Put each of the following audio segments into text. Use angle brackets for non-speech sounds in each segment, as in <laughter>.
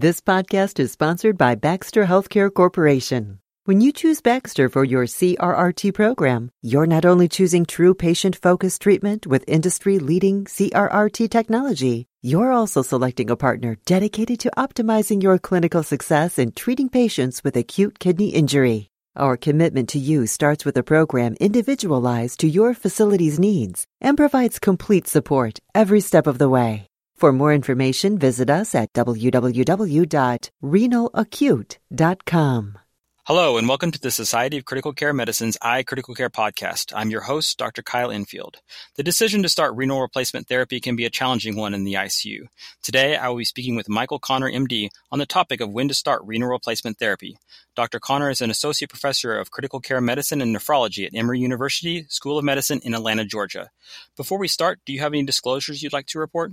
This podcast is sponsored by Baxter Healthcare Corporation. When you choose Baxter for your CRRT program, you're not only choosing true patient focused treatment with industry leading CRRT technology, you're also selecting a partner dedicated to optimizing your clinical success in treating patients with acute kidney injury. Our commitment to you starts with a program individualized to your facility's needs and provides complete support every step of the way. For more information, visit us at www.renalacute.com. Hello, and welcome to the Society of Critical Care Medicine's iCritical Care podcast. I'm your host, Dr. Kyle Enfield. The decision to start renal replacement therapy can be a challenging one in the ICU. Today, I will be speaking with Michael Connor, MD, on the topic of when to start renal replacement therapy. Dr. Connor is an associate professor of critical care medicine and nephrology at Emory University School of Medicine in Atlanta, Georgia. Before we start, do you have any disclosures you'd like to report?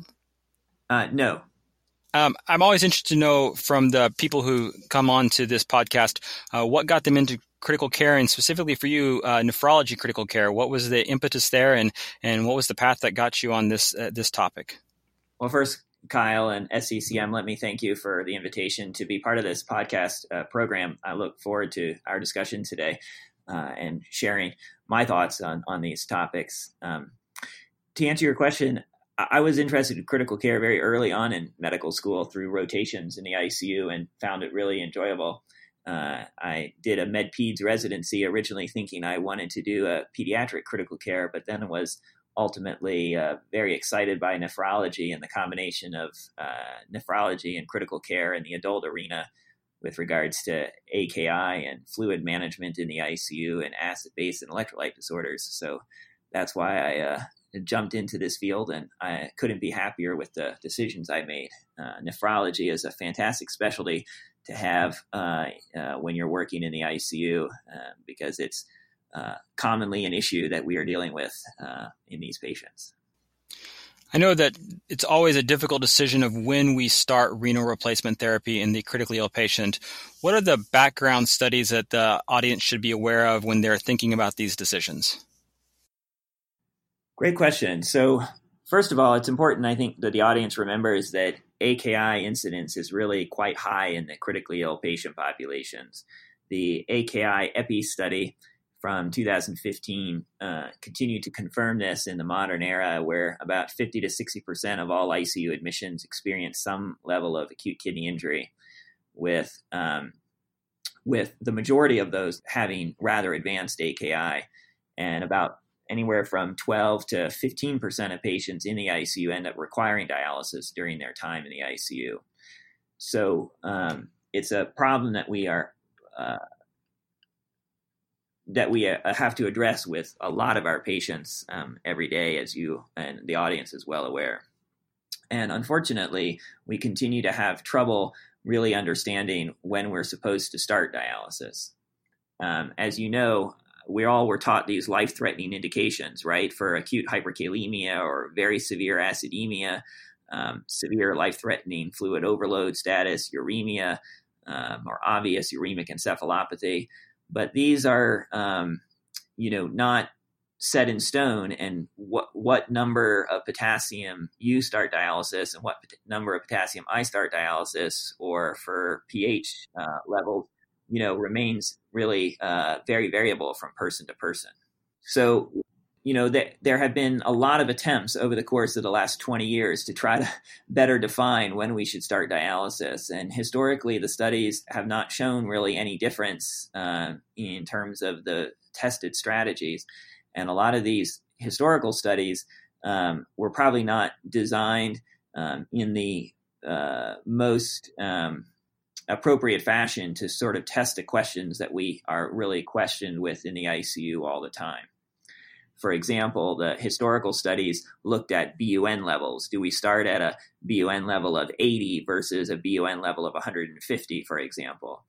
Uh, no, um, I'm always interested to know from the people who come on to this podcast uh, what got them into critical care, and specifically for you, uh, nephrology critical care. What was the impetus there, and and what was the path that got you on this uh, this topic? Well, first, Kyle and SCCM, let me thank you for the invitation to be part of this podcast uh, program. I look forward to our discussion today uh, and sharing my thoughts on on these topics. Um, to answer your question, I was interested in critical care very early on in medical school through rotations in the ICU and found it really enjoyable. Uh, I did a med peds residency originally thinking I wanted to do a pediatric critical care, but then was ultimately uh, very excited by nephrology and the combination of uh, nephrology and critical care in the adult arena with regards to AKI and fluid management in the ICU and acid base and electrolyte disorders. So that's why I uh, jumped into this field, and I couldn't be happier with the decisions I made. Uh, nephrology is a fantastic specialty to have uh, uh, when you're working in the ICU uh, because it's uh, commonly an issue that we are dealing with uh, in these patients. I know that it's always a difficult decision of when we start renal replacement therapy in the critically ill patient. What are the background studies that the audience should be aware of when they're thinking about these decisions? Great question. So, first of all, it's important, I think, that the audience remembers that AKI incidence is really quite high in the critically ill patient populations. The AKI EPI study from 2015 uh, continued to confirm this in the modern era, where about 50 to 60 percent of all ICU admissions experience some level of acute kidney injury, with um, with the majority of those having rather advanced AKI, and about anywhere from 12 to 15% of patients in the ICU end up requiring dialysis during their time in the ICU. So um, it's a problem that we are uh, that we uh, have to address with a lot of our patients um, every day, as you and the audience is well aware. And unfortunately, we continue to have trouble really understanding when we're supposed to start dialysis. Um, as you know, we all were taught these life threatening indications, right? For acute hyperkalemia or very severe acidemia, um, severe life threatening fluid overload status, uremia, um, or obvious uremic encephalopathy. But these are, um, you know, not set in stone and what what number of potassium you start dialysis and what number of potassium I start dialysis or for pH uh, levels you know, remains really uh, very variable from person to person. So, you know, th- there have been a lot of attempts over the course of the last 20 years to try to <laughs> better define when we should start dialysis. And historically, the studies have not shown really any difference uh, in terms of the tested strategies. And a lot of these historical studies um, were probably not designed um, in the uh, most um, appropriate fashion to sort of test the questions that we are really questioned with in the ICU all the time. For example, the historical studies looked at BUN levels. Do we start at a BUN level of 80 versus a BUN level of 150, for example?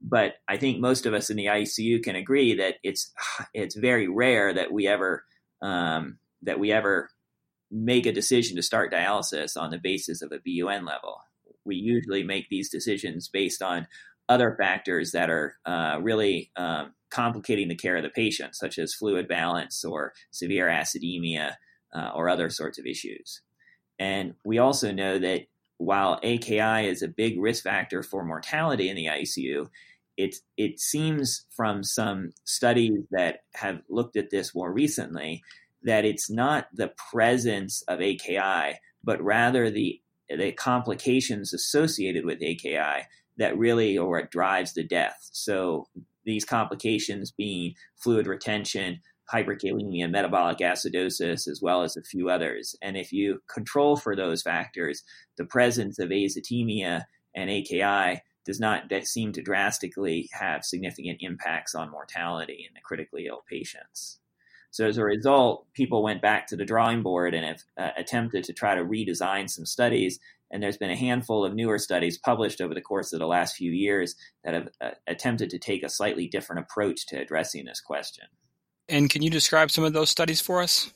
But I think most of us in the ICU can agree that it's it's very rare that we ever um, that we ever make a decision to start dialysis on the basis of a BUN level we usually make these decisions based on other factors that are uh, really um, complicating the care of the patient, such as fluid balance or severe acidemia uh, or other sorts of issues. And we also know that while AKI is a big risk factor for mortality in the ICU, it it seems from some studies that have looked at this more recently that it's not the presence of AKI, but rather the the complications associated with AKI that really or what drives the death. So these complications being fluid retention, hyperkalemia, metabolic acidosis, as well as a few others. And if you control for those factors, the presence of azotemia and AKI does not seem to drastically have significant impacts on mortality in the critically ill patients. So as a result, people went back to the drawing board and have uh, attempted to try to redesign some studies. And there's been a handful of newer studies published over the course of the last few years that have uh, attempted to take a slightly different approach to addressing this question. And can you describe some of those studies for us?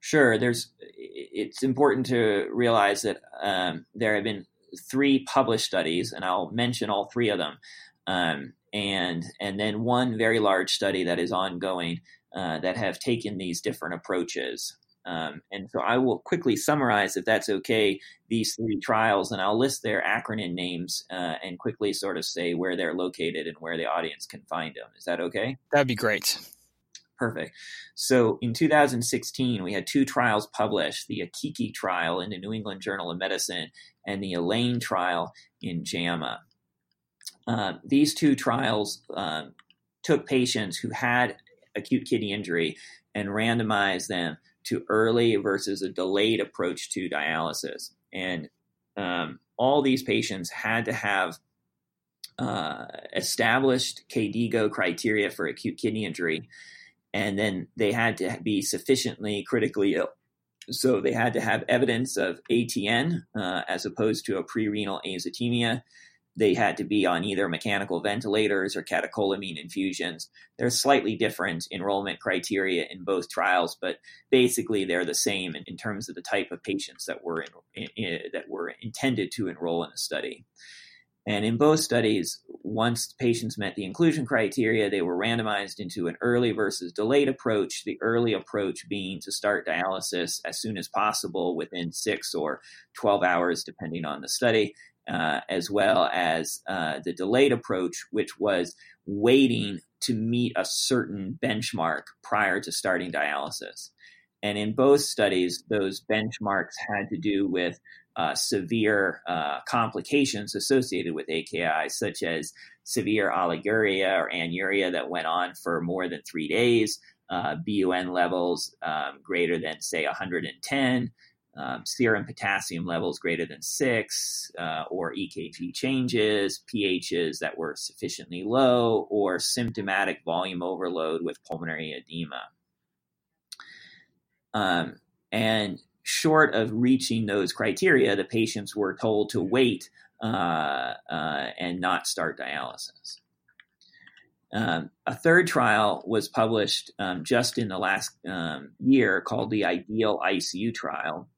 Sure. There's. It's important to realize that um, there have been three published studies, and I'll mention all three of them, um, and and then one very large study that is ongoing uh, that have taken these different approaches. Um, and so I will quickly summarize, if that's okay, these three trials, and I'll list their acronym names uh, and quickly sort of say where they're located and where the audience can find them. Is that okay? That'd be great. Perfect. So in 2016, we had two trials published the Akiki trial in the New England Journal of Medicine and the ELAIN trial in JAMA. Uh, these two trials um, took patients who had acute kidney injury and randomize them to early versus a delayed approach to dialysis. And um, all these patients had to have uh, established KDIGO criteria for acute kidney injury, and then they had to be sufficiently critically ill. So they had to have evidence of ATN uh, as opposed to a pre-renal azotemia. They had to be on either mechanical ventilators or catecholamine infusions. There's slightly different enrollment criteria in both trials, but basically they're the same in, in terms of the type of patients that were in, in, that were intended to enroll in the study. And in both studies, once patients met the inclusion criteria, they were randomized into an early versus delayed approach. The early approach being to start dialysis as soon as possible within six or 12 hours, depending on the study, uh, as well as uh, the delayed approach, which was waiting to meet a certain benchmark prior to starting dialysis. And in both studies, those benchmarks had to do with uh, severe uh, complications associated with AKI, such as severe oliguria or anuria that went on for more than three days, uh, BUN levels um, greater than, say, 110, um, serum potassium levels greater than six, uh, or EKG changes, pHs that were sufficiently low, or symptomatic volume overload with pulmonary edema. Um, and short of reaching those criteria, the patients were told to wait uh, uh, and not start dialysis. Um, a third trial was published um, just in the last um, year called the Ideal ICU trial.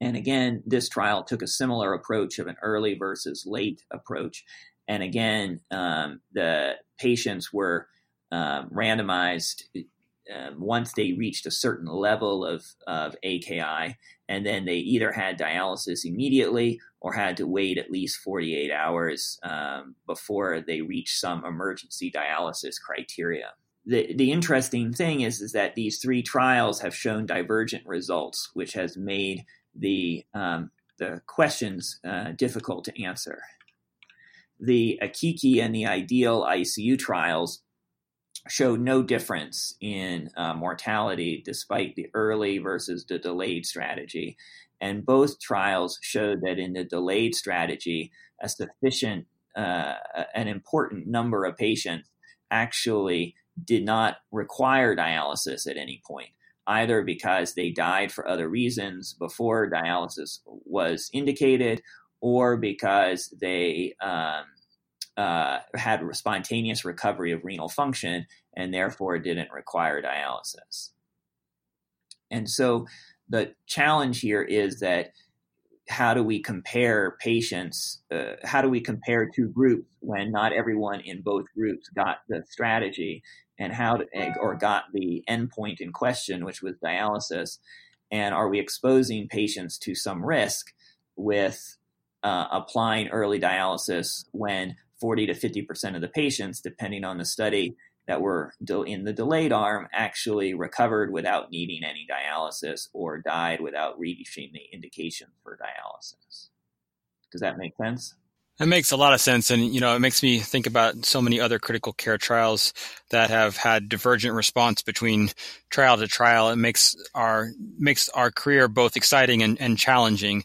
And again, this trial took a similar approach of an early versus late approach. And again, um, the patients were um, randomized um, once they reached a certain level of, of AKI, and then they either had dialysis immediately or had to wait at least 48 hours um, before they reached some emergency dialysis criteria. The, the interesting thing is, is that these three trials have shown divergent results, which has made the um, the questions uh, difficult to answer. The Akiki and the Ideal ICU trials showed no difference in uh, mortality despite the early versus the delayed strategy. And both trials showed that in the delayed strategy, a sufficient, uh, an important number of patients actually did not require dialysis at any point either because they died for other reasons before dialysis was indicated or because they um, uh, had spontaneous recovery of renal function and therefore didn't require dialysis. And so the challenge here is that how do we compare patients? Uh, how do we compare two groups when not everyone in both groups got the strategy and how to, or got the endpoint in question, which was dialysis? And are we exposing patients to some risk with uh, applying early dialysis when 40 to 50% of the patients, depending on the study, that were in the delayed arm actually recovered without needing any dialysis or died without reaching the indication for dialysis. Does that make sense? It makes a lot of sense. And, you know, it makes me think about so many other critical care trials that have had divergent response between trial to trial. It makes our, makes our career both exciting and, and challenging.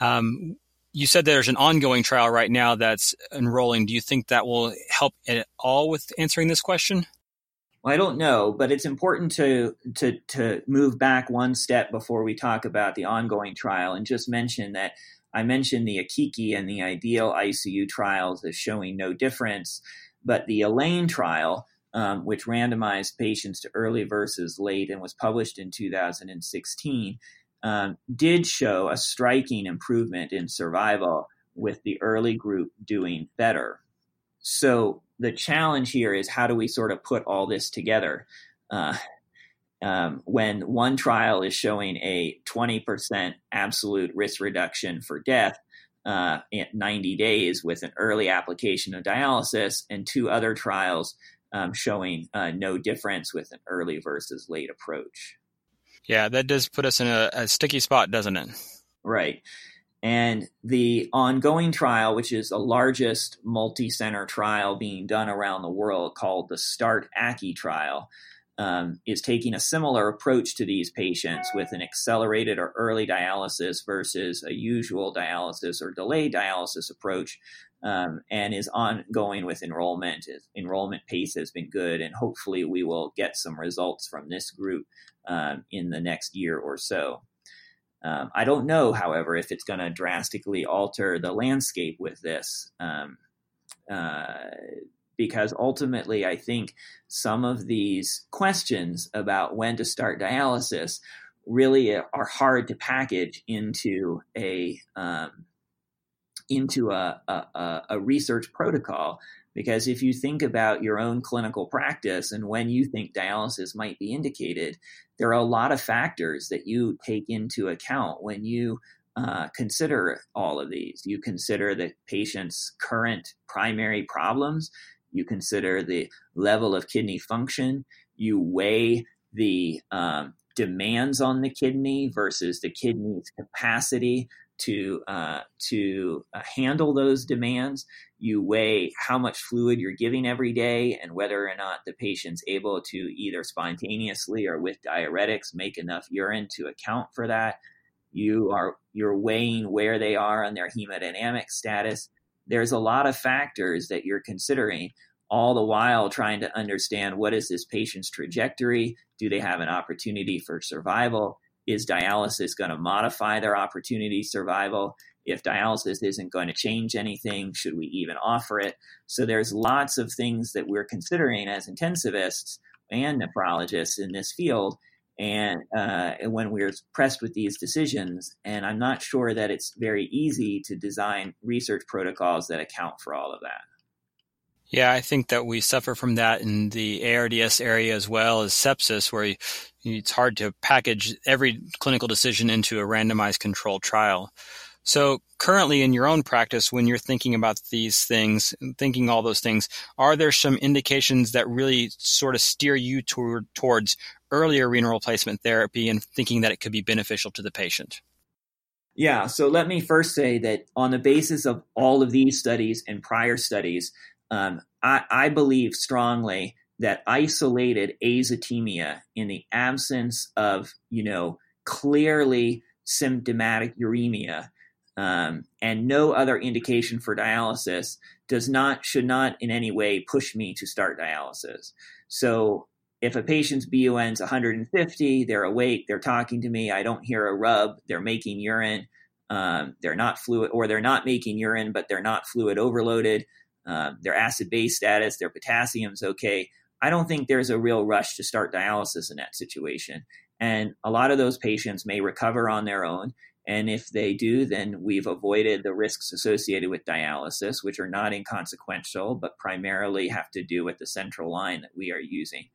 Um, you said there's an ongoing trial right now that's enrolling. Do you think that will help at all with answering this question? Well, I don't know, but it's important to to to move back one step before we talk about the ongoing trial and just mention that I mentioned the Akiki and the Ideal ICU trials as showing no difference, but the ELAIN trial, um, which randomized patients to early versus late and was published in 2016, um, did show a striking improvement in survival with the early group doing better. So the challenge here is how do we sort of put all this together? Uh, um, when one trial is showing a 20% absolute risk reduction for death uh, at 90 days with an early application of dialysis, and two other trials um, showing uh, no difference with an early versus late approach. Yeah, that does put us in a, a sticky spot, doesn't it? Right. And the ongoing trial, which is the largest multi center trial being done around the world called the START ACI trial, um, is taking a similar approach to these patients with an accelerated or early dialysis versus a usual dialysis or delayed dialysis approach. Um, and is ongoing with enrollment. Enrollment pace has been good, and hopefully, we will get some results from this group um, in the next year or so. Um, I don't know, however, if it's going to drastically alter the landscape with this, um, uh, because ultimately, I think some of these questions about when to start dialysis really are hard to package into a um, into a, a, a research protocol because if you think about your own clinical practice and when you think dialysis might be indicated, there are a lot of factors that you take into account when you uh, consider all of these. You consider the patient's current primary problems, you consider the level of kidney function, you weigh the um, demands on the kidney versus the kidney's capacity to uh, to uh, handle those demands. You weigh how much fluid you're giving every day and whether or not the patient's able to either spontaneously or with diuretics make enough urine to account for that. You are you're weighing where they are on their hemodynamic status. There's a lot of factors that you're considering all the while trying to understand what is this patient's trajectory? Do they have an opportunity for survival? is dialysis going to modify their opportunity survival? If dialysis isn't going to change anything, should we even offer it? So there's lots of things that we're considering as intensivists and nephrologists in this field. And uh, when we're pressed with these decisions, and I'm not sure that it's very easy to design research protocols that account for all of that. Yeah, I think that we suffer from that in the ARDS area as well as sepsis, where it's hard to package every clinical decision into a randomized controlled trial. So currently in your own practice, when you're thinking about these things, thinking all those things, are there some indications that really sort of steer you toward, towards earlier renal replacement therapy and thinking that it could be beneficial to the patient? Yeah, so let me first say that on the basis of all of these studies and prior studies, um, I, I believe strongly that isolated azotemia in the absence of, you know, clearly symptomatic uremia um, and no other indication for dialysis does not should not in any way push me to start dialysis. So if a patient's BUN's 150, they're awake, they're talking to me, I don't hear a rub, they're making urine, um, they're not fluid, or they're not making urine, but they're not fluid overloaded um, their acid base status, their potassium's okay. I don't think there's a real rush to start dialysis in that situation. And a lot of those patients may recover on their own. And if they do, then we've avoided the risks associated with dialysis, which are not inconsequential, but primarily have to do with the central line that we are using.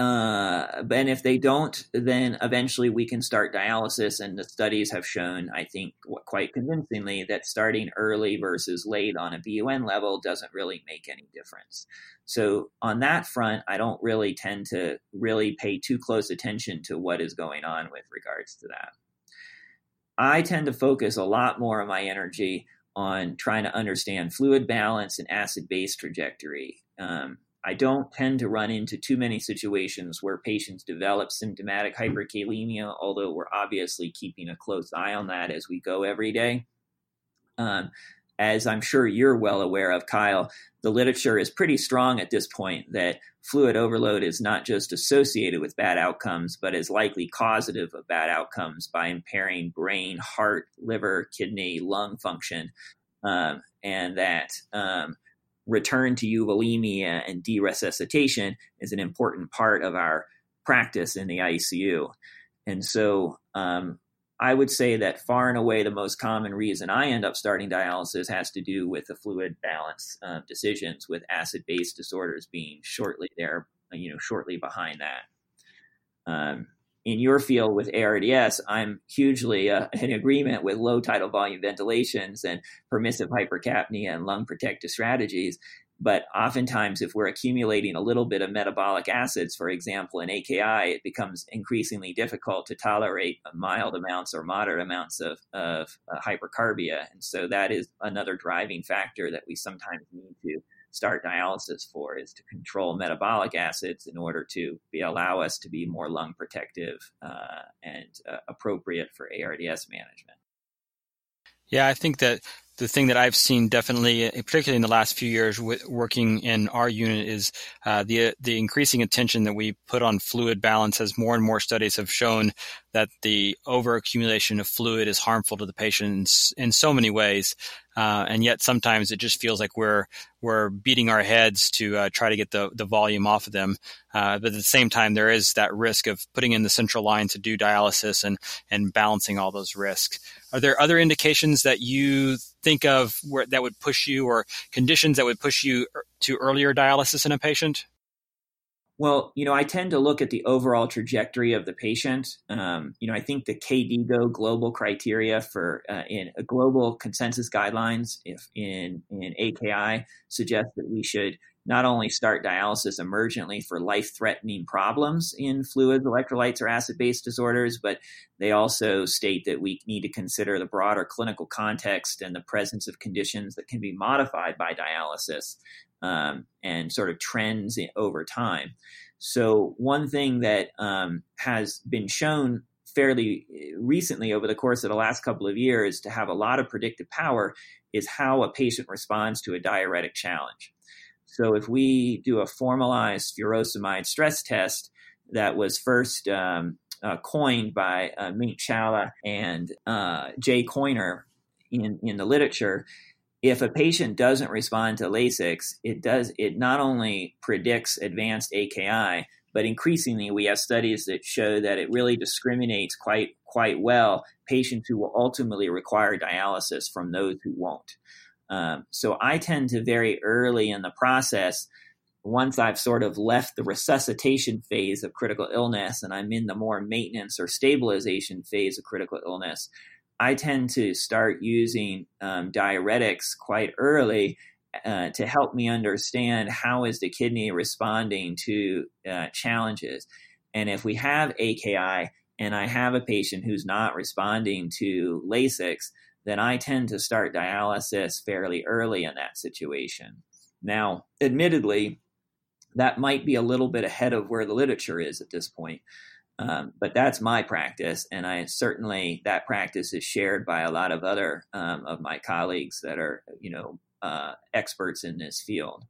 uh, and if they don't, then eventually we can start dialysis. And the studies have shown, I think, quite convincingly, that starting early versus late on a BUN level doesn't really make any difference. So on that front, I don't really tend to really pay too close attention to what is going on with regards to that. I tend to focus a lot more of my energy on trying to understand fluid balance and acid base trajectory. Um, I don't tend to run into too many situations where patients develop symptomatic hyperkalemia, although we're obviously keeping a close eye on that as we go every day. Um, as I'm sure you're well aware of, Kyle, the literature is pretty strong at this point that fluid overload is not just associated with bad outcomes, but is likely causative of bad outcomes by impairing brain, heart, liver, kidney, lung function. Um, and that um, return to euvolemia and deresuscitation is an important part of our practice in the ICU. And so um, I would say that far and away the most common reason I end up starting dialysis has to do with the fluid balance uh, decisions, with acid base disorders being shortly there, you know, shortly behind that. Um, in your field with ARDS, I'm hugely uh, <laughs> in agreement with low tidal volume ventilations and permissive hypercapnia and lung protective strategies. But oftentimes, if we're accumulating a little bit of metabolic acids, for example, in AKI, it becomes increasingly difficult to tolerate mild amounts or moderate amounts of, of uh, hypercarbia. And so that is another driving factor that we sometimes need to start dialysis for is to control metabolic acids in order to be, allow us to be more lung protective uh, and uh, appropriate for ARDS management. Yeah, I think that the thing that I've seen definitely, particularly in the last few years, working in our unit, is uh, the the increasing attention that we put on fluid balance. As more and more studies have shown that the overaccumulation of fluid is harmful to the patients in so many ways, uh, and yet sometimes it just feels like we're we're beating our heads to uh, try to get the the volume off of them. Uh, but at the same time, there is that risk of putting in the central line to do dialysis and and balancing all those risks. Are there other indications that you think of where that would push you, or conditions that would push you to earlier dialysis in a patient? Well, you know, I tend to look at the overall trajectory of the patient. Um, you know, I think the KDIGO global criteria for uh, in a global consensus guidelines, if in in AKI, suggest that we should not only start dialysis emergently for life-threatening problems in fluids, electrolytes, or acid-base disorders, but they also state that we need to consider the broader clinical context and the presence of conditions that can be modified by dialysis um, and sort of trends in, over time. So, one thing that um, has been shown fairly uh, recently over the course of the last couple of years to have a lot of predictive power is how a patient responds to a diuretic challenge. So, if we do a formalized furosemide stress test that was first um, uh, coined by uh, Mink Chawla and uh, Jay Koyner in, in the literature, if a patient doesn't respond to Lasix, it does it not only predicts advanced AKI, but increasingly we have studies that show that it really discriminates quite quite well patients who will ultimately require dialysis from those who won't. Um, so I tend to very early in the process, once I've sort of left the resuscitation phase of critical illness and I'm in the more maintenance or stabilization phase of critical illness, I tend to start using um, diuretics quite early uh, to help me understand how is the kidney responding to uh, challenges. And if we have AKI and I have a patient who's not responding to Lasix, then I tend to start dialysis fairly early in that situation. Now, admittedly, that might be a little bit ahead of where the literature is at this point. Um, but that's my practice, and I certainly that practice is shared by a lot of other um, of my colleagues that are, you know, uh, experts in this field.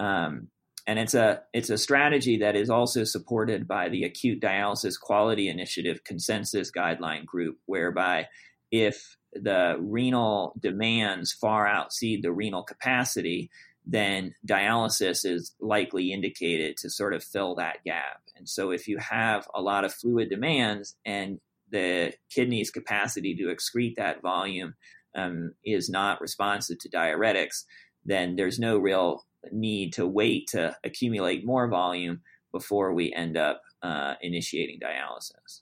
Um, and it's a it's a strategy that is also supported by the Acute Dialysis Quality Initiative Consensus Guideline Group, whereby if the renal demands far exceed the renal capacity, then dialysis is likely indicated to sort of fill that gap. And so, if you have a lot of fluid demands and the kidney's capacity to excrete that volume um, is not responsive to diuretics, then there's no real need to wait to accumulate more volume. before we end up uh, initiating dialysis.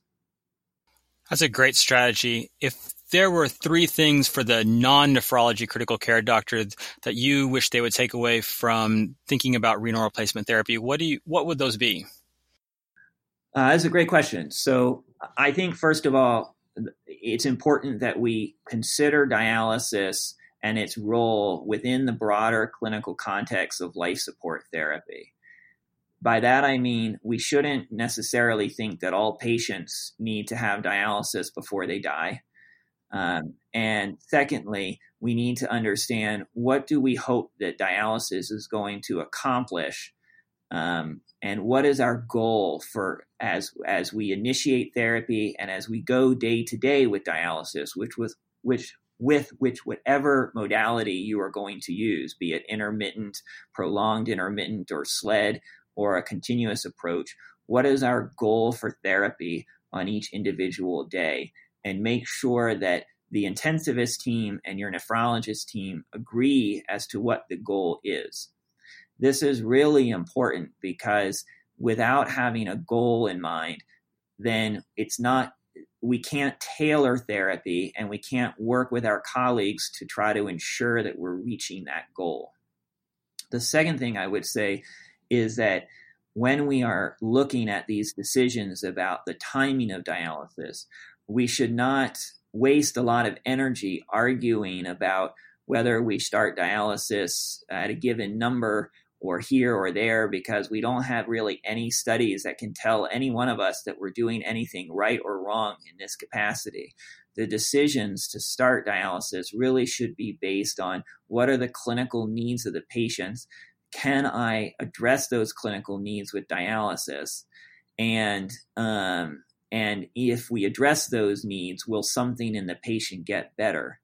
That's a great strategy. If there were three things for the non-nephrology critical care doctor that you wish they would take away from thinking about renal replacement therapy, what do you what would those be? Uh, that's a great question. So I think first of all, it's important that we consider dialysis and its role within the broader clinical context of life support therapy. By that, I mean we shouldn't necessarily think that all patients need to have dialysis before they die. Um, and secondly, we need to understand what do we hope that dialysis is going to accomplish, um, and what is our goal for as as we initiate therapy and as we go day to day with dialysis, which with which with which whatever modality you are going to use, be it intermittent, prolonged intermittent, or SLED, or a continuous approach, what is our goal for therapy on each individual day? And make sure that the intensivist team and your nephrologist team agree as to what the goal is. This is really important because without having a goal in mind, then it's not we can't tailor therapy and we can't work with our colleagues to try to ensure that we're reaching that goal. The second thing I would say is that when we are looking at these decisions about the timing of dialysis, we should not waste a lot of energy arguing about whether we start dialysis at a given number or here or there because we don't have really any studies that can tell any one of us that we're doing anything right or wrong in this capacity. The decisions to start dialysis really should be based on what are the clinical needs of the patients can I address those clinical needs with dialysis? And um, and if we address those needs, will something in the patient get better?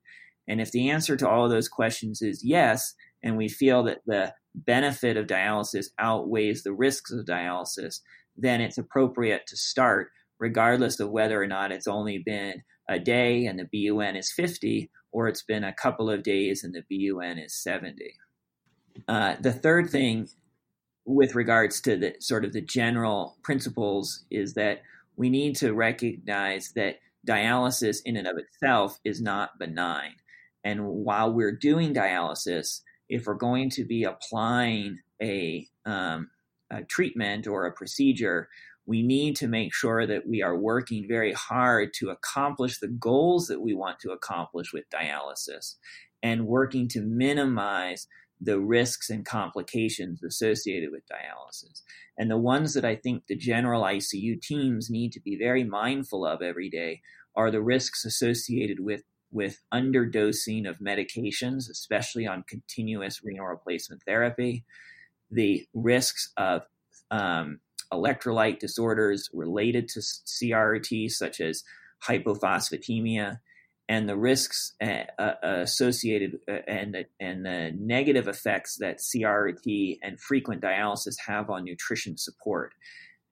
And if the answer to all of those questions is yes, and we feel that the benefit of dialysis outweighs the risks of dialysis, then it's appropriate to start, regardless of whether or not it's only been a day and the BUN is 50, or it's been a couple of days and the BUN is 70. Uh, the third thing with regards to the sort of the general principles is that we need to recognize that dialysis in and of itself is not benign. And while we're doing dialysis, if we're going to be applying a, um, a treatment or a procedure, we need to make sure that we are working very hard to accomplish the goals that we want to accomplish with dialysis and working to minimize the risks and complications associated with dialysis. And the ones that I think the general ICU teams need to be very mindful of every day are the risks associated with with underdosing of medications, especially on continuous renal replacement therapy, the risks of um, electrolyte disorders related to CRRT, such as hypophosphatemia, and the risks uh, uh, associated uh, and the, and the negative effects that CRT and frequent dialysis have on nutrition support,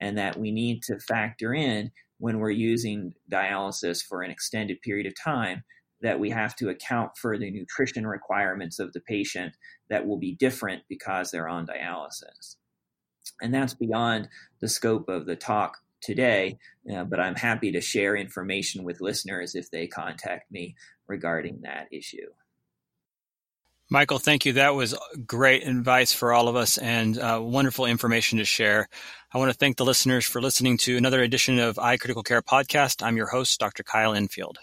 and that we need to factor in when we're using dialysis for an extended period of time that we have to account for the nutrition requirements of the patient that will be different because they're on dialysis. And that's beyond the scope of the talk today, uh, but I'm happy to share information with listeners if they contact me regarding that issue. Michael, thank you. That was great advice for all of us and uh, wonderful information to share. I want to thank the listeners for listening to another edition of iCritical Care Podcast. I'm your host, Dr. Kyle Enfield.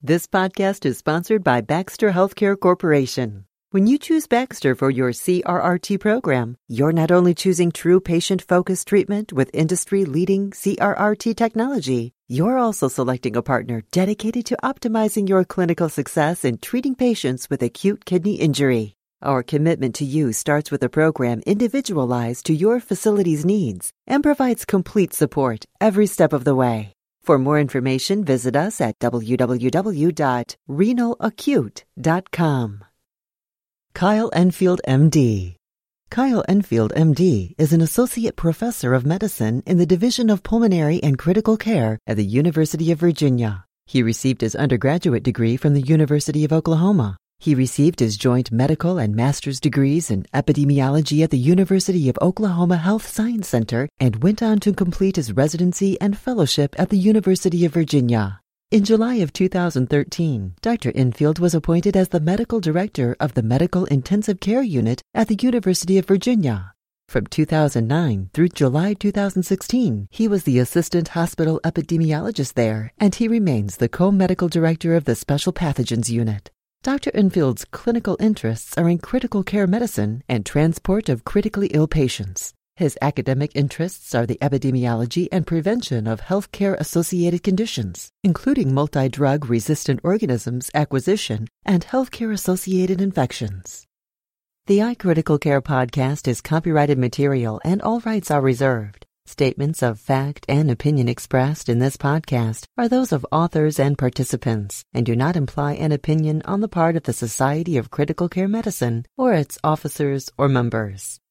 This podcast is sponsored by Baxter Healthcare Corporation. When you choose Baxter for your CRRT program, you're not only choosing true patient focused treatment with industry leading CRRT technology, you're also selecting a partner dedicated to optimizing your clinical success in treating patients with acute kidney injury. Our commitment to you starts with a program individualized to your facility's needs and provides complete support every step of the way. For more information, visit us at www.renalacute.com. Kyle Enfield, MD. Kyle Enfield, MD, is an associate professor of medicine in the Division of Pulmonary and Critical Care at the University of Virginia. He received his undergraduate degree from the University of Oklahoma. He received his joint medical and master's degrees in epidemiology at the University of Oklahoma Health Science Center and went on to complete his residency and fellowship at the University of Virginia. In July of 2013, Dr. Enfield was appointed as the medical director of the Medical Intensive Care Unit at the University of Virginia. From 2009 through July 2016, he was the assistant hospital epidemiologist there, and he remains the co-medical director of the Special Pathogens Unit. Dr. Enfield's clinical interests are in critical care medicine and transport of critically ill patients. His academic interests are the epidemiology and prevention of healthcare associated conditions, including multi drug resistant organisms acquisition and healthcare associated infections. The iCritical Care podcast is copyrighted material and all rights are reserved. Statements of fact and opinion expressed in this podcast are those of authors and participants and do not imply an opinion on the part of the Society of Critical Care Medicine or its officers or members.